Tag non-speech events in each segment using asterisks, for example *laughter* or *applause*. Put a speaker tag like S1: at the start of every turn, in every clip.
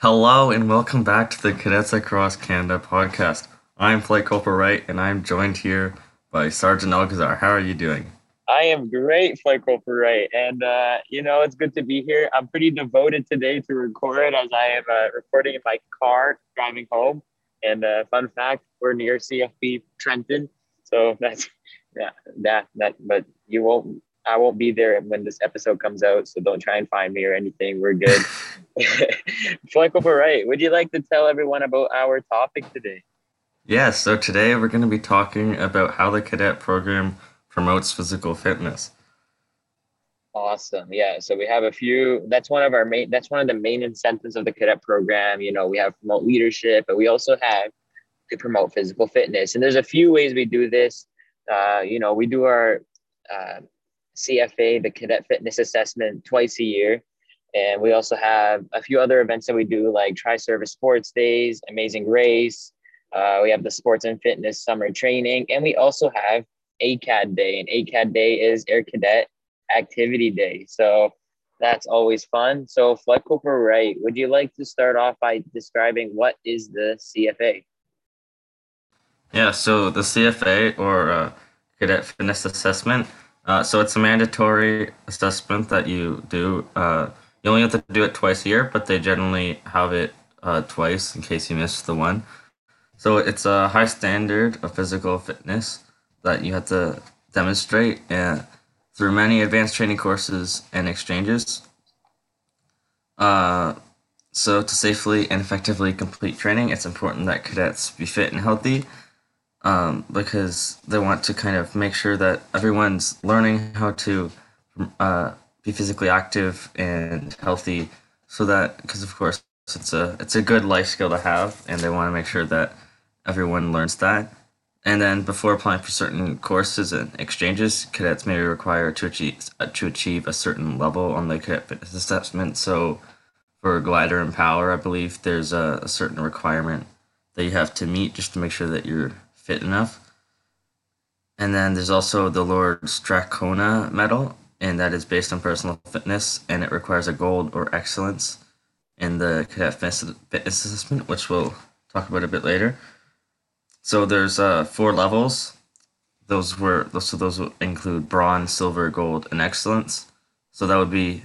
S1: Hello and welcome back to the Cadets Across Canada podcast. I'm Flight Corporal Wright and I'm joined here by Sergeant Alcazar. How are you doing?
S2: I am great, Flight Corporal Wright. And, uh, you know, it's good to be here. I'm pretty devoted today to record as I am uh, recording in my car driving home. And uh, fun fact, we're near CFB Trenton. So *laughs* that's, yeah, that, that, but you won't I won't be there when this episode comes out, so don't try and find me or anything. We're good. *laughs* *laughs* Flight Corporal Wright, would you like to tell everyone about our topic today?
S1: Yeah, so today we're going to be talking about how the cadet program promotes physical fitness.
S2: Awesome. Yeah. So we have a few. That's one of our main. That's one of the main incentives of the cadet program. You know, we have promote leadership, but we also have to promote physical fitness. And there's a few ways we do this. Uh, you know, we do our uh, CFA, the Cadet Fitness Assessment, twice a year. And we also have a few other events that we do, like Tri Service Sports Days, Amazing Race. Uh, we have the Sports and Fitness Summer Training. And we also have ACAD Day. And ACAD Day is Air Cadet Activity Day. So that's always fun. So, Flight Corporal Wright, would you like to start off by describing what is the CFA?
S1: Yeah, so the CFA or uh, Cadet Fitness Assessment uh, so it's a mandatory assessment that you do. Uh, you only have to do it twice a year, but they generally have it uh, twice in case you miss the one. So it's a high standard of physical fitness that you have to demonstrate uh, through many advanced training courses and exchanges. Uh, so to safely and effectively complete training, it's important that cadets be fit and healthy um, because they want to kind of make sure that everyone's learning how to uh, be physically active and healthy, so that because of course it's a it's a good life skill to have, and they want to make sure that everyone learns that. And then before applying for certain courses and exchanges, cadets may be required to achieve to achieve a certain level on the cadet fitness assessment. So for glider and power, I believe there's a, a certain requirement that you have to meet just to make sure that you're fit enough. And then there's also the Lord Strathcona medal, and that is based on personal fitness, and it requires a gold or excellence in the cadet fitness assessment, which we'll talk about a bit later. So there's uh, four levels. Those were so those include bronze, silver, gold, and excellence. So that would be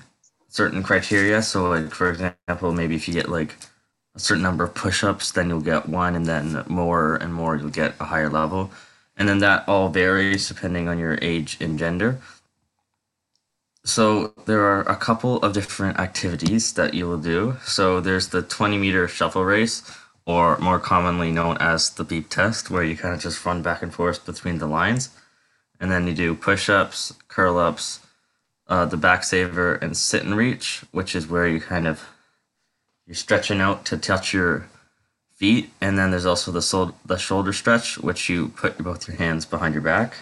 S1: certain criteria. So like for example, maybe if you get like a certain number of push-ups, then you'll get one, and then more and more you'll get a higher level, and then that all varies depending on your age and gender. So there are a couple of different activities that you will do. So there's the 20 meter shuffle race, or more commonly known as the beep test, where you kind of just run back and forth between the lines. And then you do push ups, curl ups, uh, the back saver, and sit and reach, which is where you kind of you're stretching out to touch your feet, and then there's also the sol- the shoulder stretch, which you put both your hands behind your back.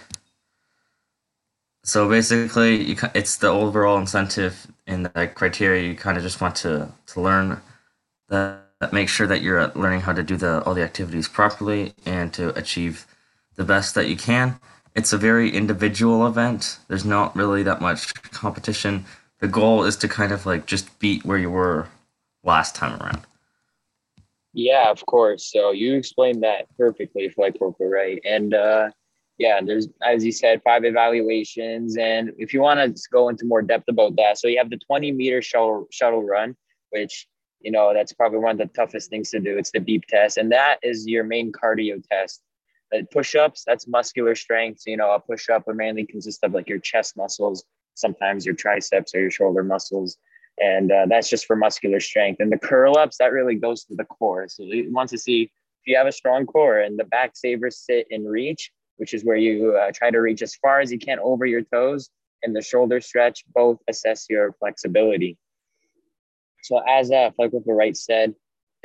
S1: So basically, you it's the overall incentive in the criteria. You kind of just want to to learn that make sure that you're learning how to do the all the activities properly and to achieve the best that you can. It's a very individual event. There's not really that much competition. The goal is to kind of like just beat where you were last time around.
S2: Yeah, of course. So you explained that perfectly, Flight Corporal, Wright? And uh, yeah, there's as you said, five evaluations, and if you want to go into more depth about that, so you have the 20 meter shuttle shuttle run, which you know that's probably one of the toughest things to do. It's the beep test, and that is your main cardio test. Push-ups, that's muscular strength. So, you know, a push-up would mainly consist of like your chest muscles, sometimes your triceps or your shoulder muscles and uh, that's just for muscular strength. And the curl ups that really goes to the core. So you want to see if you have a strong core and the back savers sit and reach, which is where you uh, try to reach as far as you can over your toes, and the shoulder stretch both assess your flexibility. So as uh, Corporal Wright said,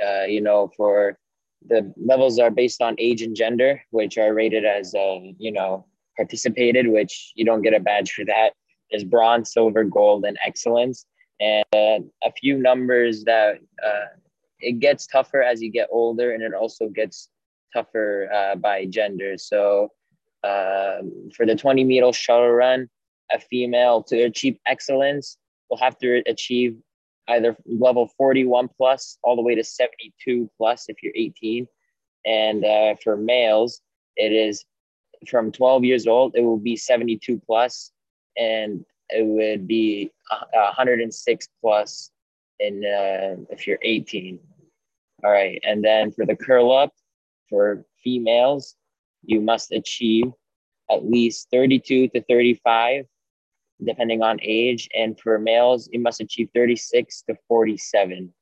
S2: uh, you know, for the levels are based on age and gender, which are rated as, uh, you know, participated, which you don't get a badge for that. There's bronze, silver, gold, and excellence and a few numbers that uh, it gets tougher as you get older and it also gets tougher uh, by gender so um, for the 20 meter shuttle run a female to achieve excellence will have to achieve either level 41 plus all the way to 72 plus if you're 18. And uh, for males, it is from 12 years old, it will be 72 plus, and it would be 106 plus in uh, if you're 18. All right, and then for the curl up for females, you must achieve at least 32 to 35 depending on age. And for males, you must achieve 36 to 47.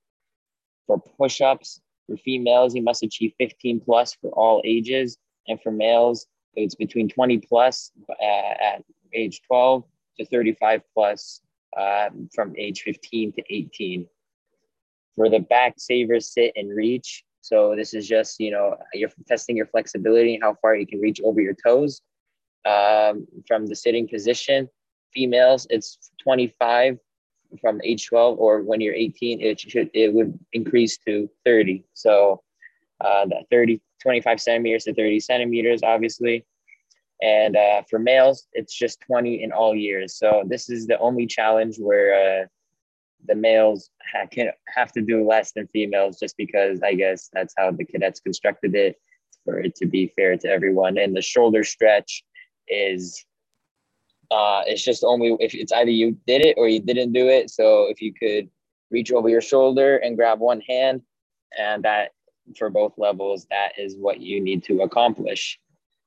S2: For push ups, for females, you must achieve 15 plus for all ages. And for males, it's between 20 plus uh, at age 12 to 35 plus uh, from age 15 to 18. For the back saver sit and reach, so this is just, you know, you're testing your flexibility, how far you can reach over your toes um, from the sitting position females, it's 25 from age 12, or when you're 18, it should it would increase to 30. So uh, that 30, 25 centimeters to 30 centimeters, obviously. And uh, for males, it's just 20 in all years. So this is the only challenge where uh, the males ha- can have to do less than females, just because I guess that's how the cadets constructed it for it to be fair to everyone. And the shoulder stretch is uh, it's just only if it's either you did it or you didn't do it. So if you could reach over your shoulder and grab one hand, and that for both levels, that is what you need to accomplish.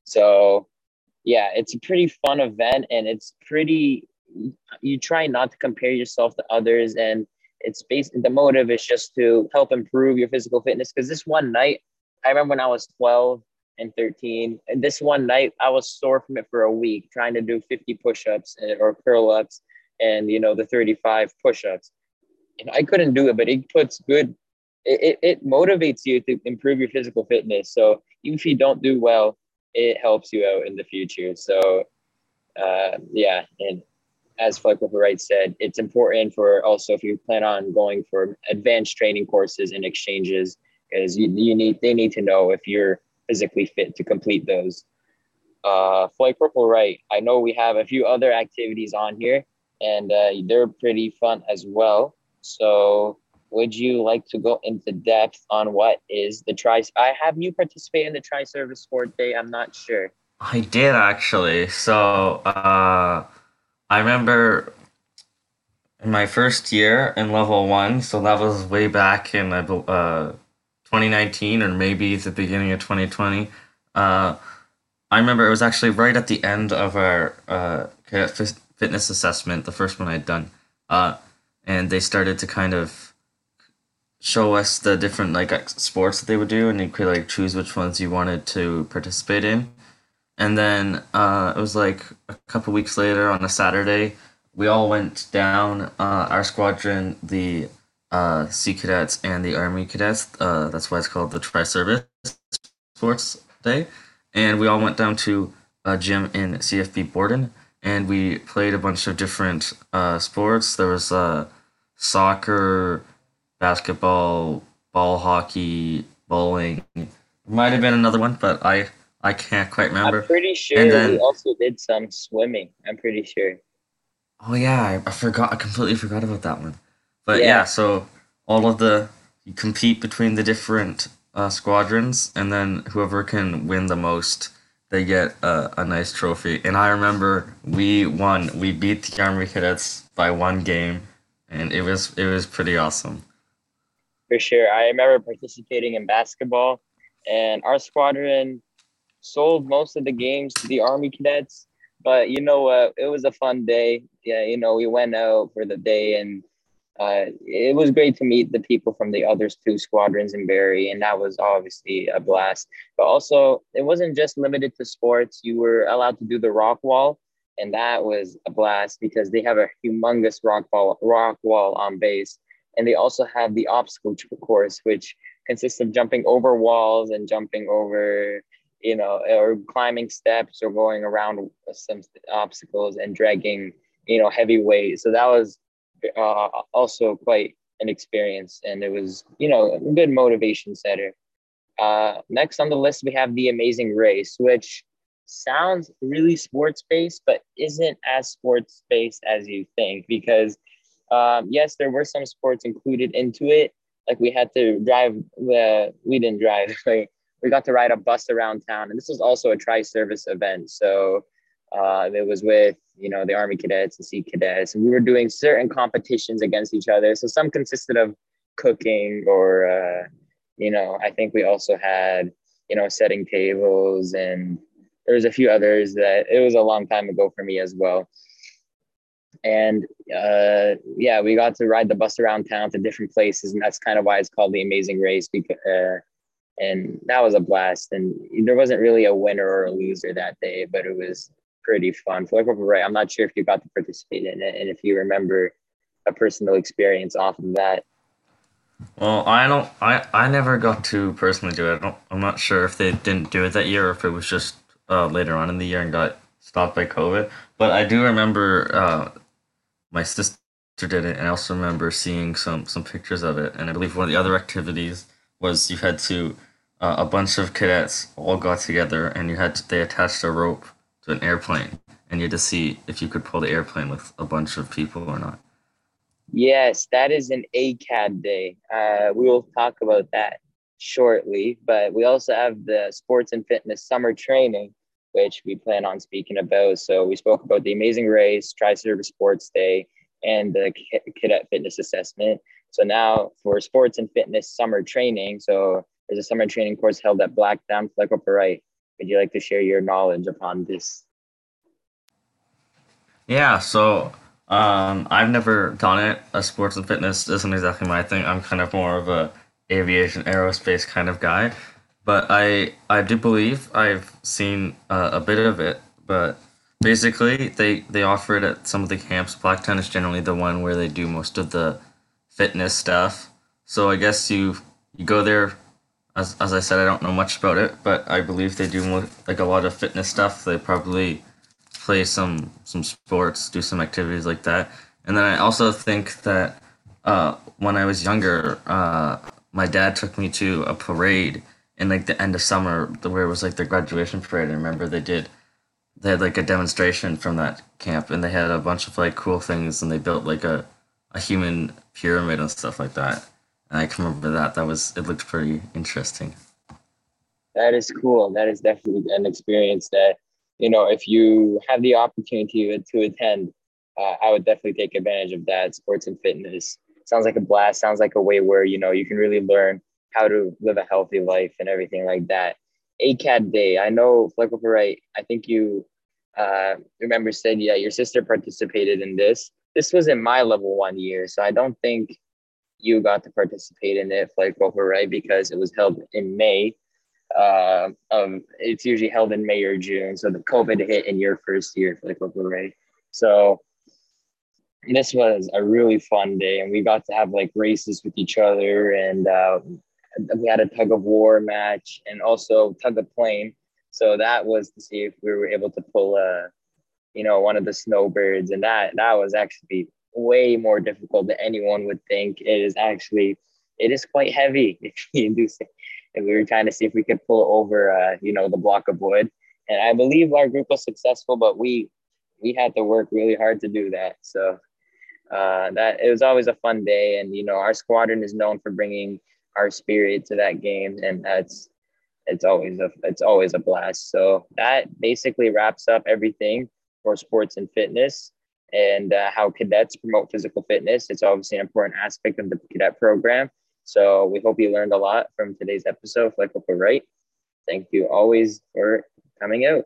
S2: So yeah, it's a pretty fun event and it's pretty you try not to compare yourself to others and it's based the motive is just to help improve your physical fitness because this one night i remember when i was 12 and 13. And this one night, I was sore from it for a week, trying to do 50 push-ups eh, or curl ups, and you know the 35 push-ups. And I couldn't do it, but it puts good. It, it, it motivates you to improve your physical fitness. So even if you don't do well, it helps you out in the future. So uh, yeah, and as Flight Corporal Wright said, it's important for also if you plan on going for advanced training courses and exchanges, because you, you need they need to know if you're physically fit to complete those. Uh, Flight Corporal Wright. I know we have a few other activities on here, and uh, they're pretty fun as well. So, would you like to go into depth on what is the tri? I have you participate in the tri service sport day. I'm not sure.
S1: I did actually. So, uh, I remember in my first year in level one. So that was way back in uh, 2019 or maybe the beginning of 2020. Uh, I remember it was actually right at the end of our uh, fitness assessment, the first one I'd done, uh, and they started to kind of show us the different like sports that they would do, and you could like choose which ones you wanted to participate in. And then uh, it was like a couple weeks later on a Saturday, we all went down uh, our squadron, the uh, Sea Cadets and the Army Cadets. Uh, that's why it's called the Tri Service Sports Day. And we all went down to a gym in CFB Borden and we played a bunch of different uh, sports. There was uh, soccer, basketball, ball hockey, bowling. Might have been another one, but I I can't quite remember.
S2: I'm pretty sure and then, we also did some swimming. I'm pretty sure.
S1: Oh yeah, I, I forgot. I completely forgot about that one. But yeah, yeah so all of the you compete between the different uh, squadrons, and then whoever can win the most, they get a, a nice trophy. And I remember we won. We beat the Army Cadets by one game, and it was it was pretty awesome.
S2: For sure, I remember participating in basketball, and our squadron sold most of the games to the Army Cadets. But you know what? It was a fun day. Yeah, you know, we went out for the day and uh, it was great to meet the people from the other two squadrons in Barrie, and that was obviously a blast. But also, it wasn't just limited to sports. You were allowed to do the rock wall, and that was a blast because they have a humongous rock wall, rock wall on base, and they also have the obstacle course, which consists of jumping over walls and jumping over, you know, or climbing steps or going around some obstacles and dragging, you know, heavy weight. So that was uh, also quite an experience, and it was you know a good motivation setter. Uh, next on the list, we have the Amazing Race, which sounds really sports based, but isn't as sports based as you think because Um, yes, there were some sports included into it. Like we had to drive. Uh, we didn't drive. *laughs* Like we got to ride a bus around town, and this was also a tri-service event. So uh, it was with you know the Army cadets and Sea cadets, and we were doing certain competitions against each other. So some consisted of cooking, or uh, you know, I think we also had you know setting tables, and there was a few others that it was a long time ago for me as well. And uh, yeah, we got to ride the bus around town to different places, and that's kind of why it's called the Amazing Race. Because uh, and that was a blast. And there wasn't really a winner or a loser that day, but it was pretty fun. Like right, I'm not sure if you got to participate in it and if you remember a personal experience off of that.
S1: Well, I don't. I I never got to personally do it. I am not sure if they didn't do it that year or if it was just uh, later on in the year and got stopped by COVID. But I do remember uh, my sister did it, and I also remember seeing some some pictures of it. And I believe one of the other activities was you had to uh, a bunch of cadets all got together and you had to, they attached a rope to an airplane, and you had to see if you could pull the airplane with a bunch of people or not.
S2: Yes, that is an ACAD day. Uh, we will talk about that shortly, but we also have the sports and fitness summer training, which we plan on speaking about. So we spoke about the amazing race, tri-service sports day, and the cadet fitness assessment. So now for sports and fitness summer training, so there's a summer training course held at Blackdown Flight Wright would you like to share your knowledge upon this?
S1: Yeah, so um, I've never done it. A sports and fitness isn't exactly my thing. I'm kind of more of a aviation, aerospace kind of guy. But I I do believe I've seen uh, a bit of it. But basically, they they offer it at some of the camps. Blackdown is generally the one where they do most of the fitness stuff. So I guess you you go there as, as I said, I don't know much about it, but I believe they do like a lot of fitness stuff. They probably play some some sports, do some activities like that. And then I also think that uh, when I was younger, uh, my dad took me to a parade in like the end of summer, where it was like their graduation parade. I remember they did they had like a demonstration from that camp, and they had a bunch of like cool things, and they built like a a human pyramid and stuff like that. And I can remember that. That was it looked pretty interesting.
S2: That is cool. That is definitely an experience that you know if you have the opportunity to attend, uh, I would definitely take advantage of that. Sports and fitness sounds like a blast. Sounds like a way where you know you can really learn how to live a healthy life and everything like that. ACAD Day. I know Fleckle right. I think you uh, remember said yeah your sister participated in this. This was in my level one year, so I don't think you got to participate in it, Rover, right? Because it was held in May. Uh, um, it's usually held in May or June. So the COVID hit in your first year, Rover, right? So this was a really fun day, and we got to have like races with each other, and uh, we had a tug of war match, and also tug of plane. So that was to see if we were able to pull a, you know, one of the snowbirds, and that that was actually way more difficult than anyone would think. It is actually, it is quite heavy *laughs* if you do say, and we were trying to see if we could pull over, uh, you know, the block of wood. And I believe our group was successful, but we we had to work really hard to do that. So uh, that it was always a fun day, and you know, our squadron is known for bringing our spirit to that game, and that's it's always a it's always a blast. So that basically wraps up everything for sports and fitness and uh, how cadets promote physical fitness. It's obviously an important aspect of the cadet program. So we hope you learned a lot from today's episode. Like we're right. Thank you always for coming out.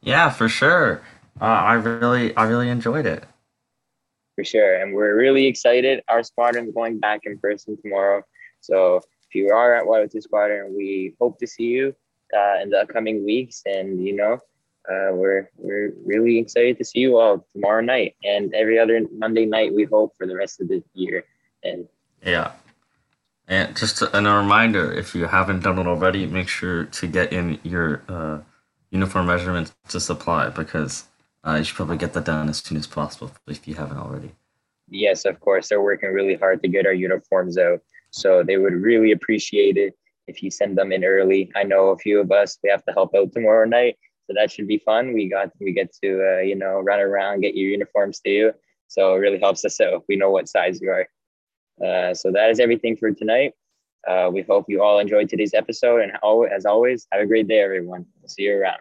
S1: Yeah, for sure. Uh, I really, I really enjoyed it.
S2: For sure, and we're really excited. Our squadron's going back in person tomorrow. So if you are at Water Squadron, we hope to see you uh, in the upcoming weeks. And you know, uh, we're we're really excited to see you all tomorrow night and every other Monday night. We hope for the rest of the year. And
S1: yeah, and just to, and a reminder, if you haven't done it already, make sure to get in your uh, uniform measurements to supply because uh, you should probably get that done as soon as possible if you haven't already.
S2: Yes, of course. They're working really hard to get our uniforms out, so they would really appreciate it if you send them in early. I know a few of us we have to help out tomorrow night So that should be fun. We got we get to uh, you know run around, get your uniforms to you. So it really helps us out. We know what size you are. Uh, so that is everything for tonight. Uh, we hope you all enjoyed today's episode, and as always, have a great day, everyone. see you around.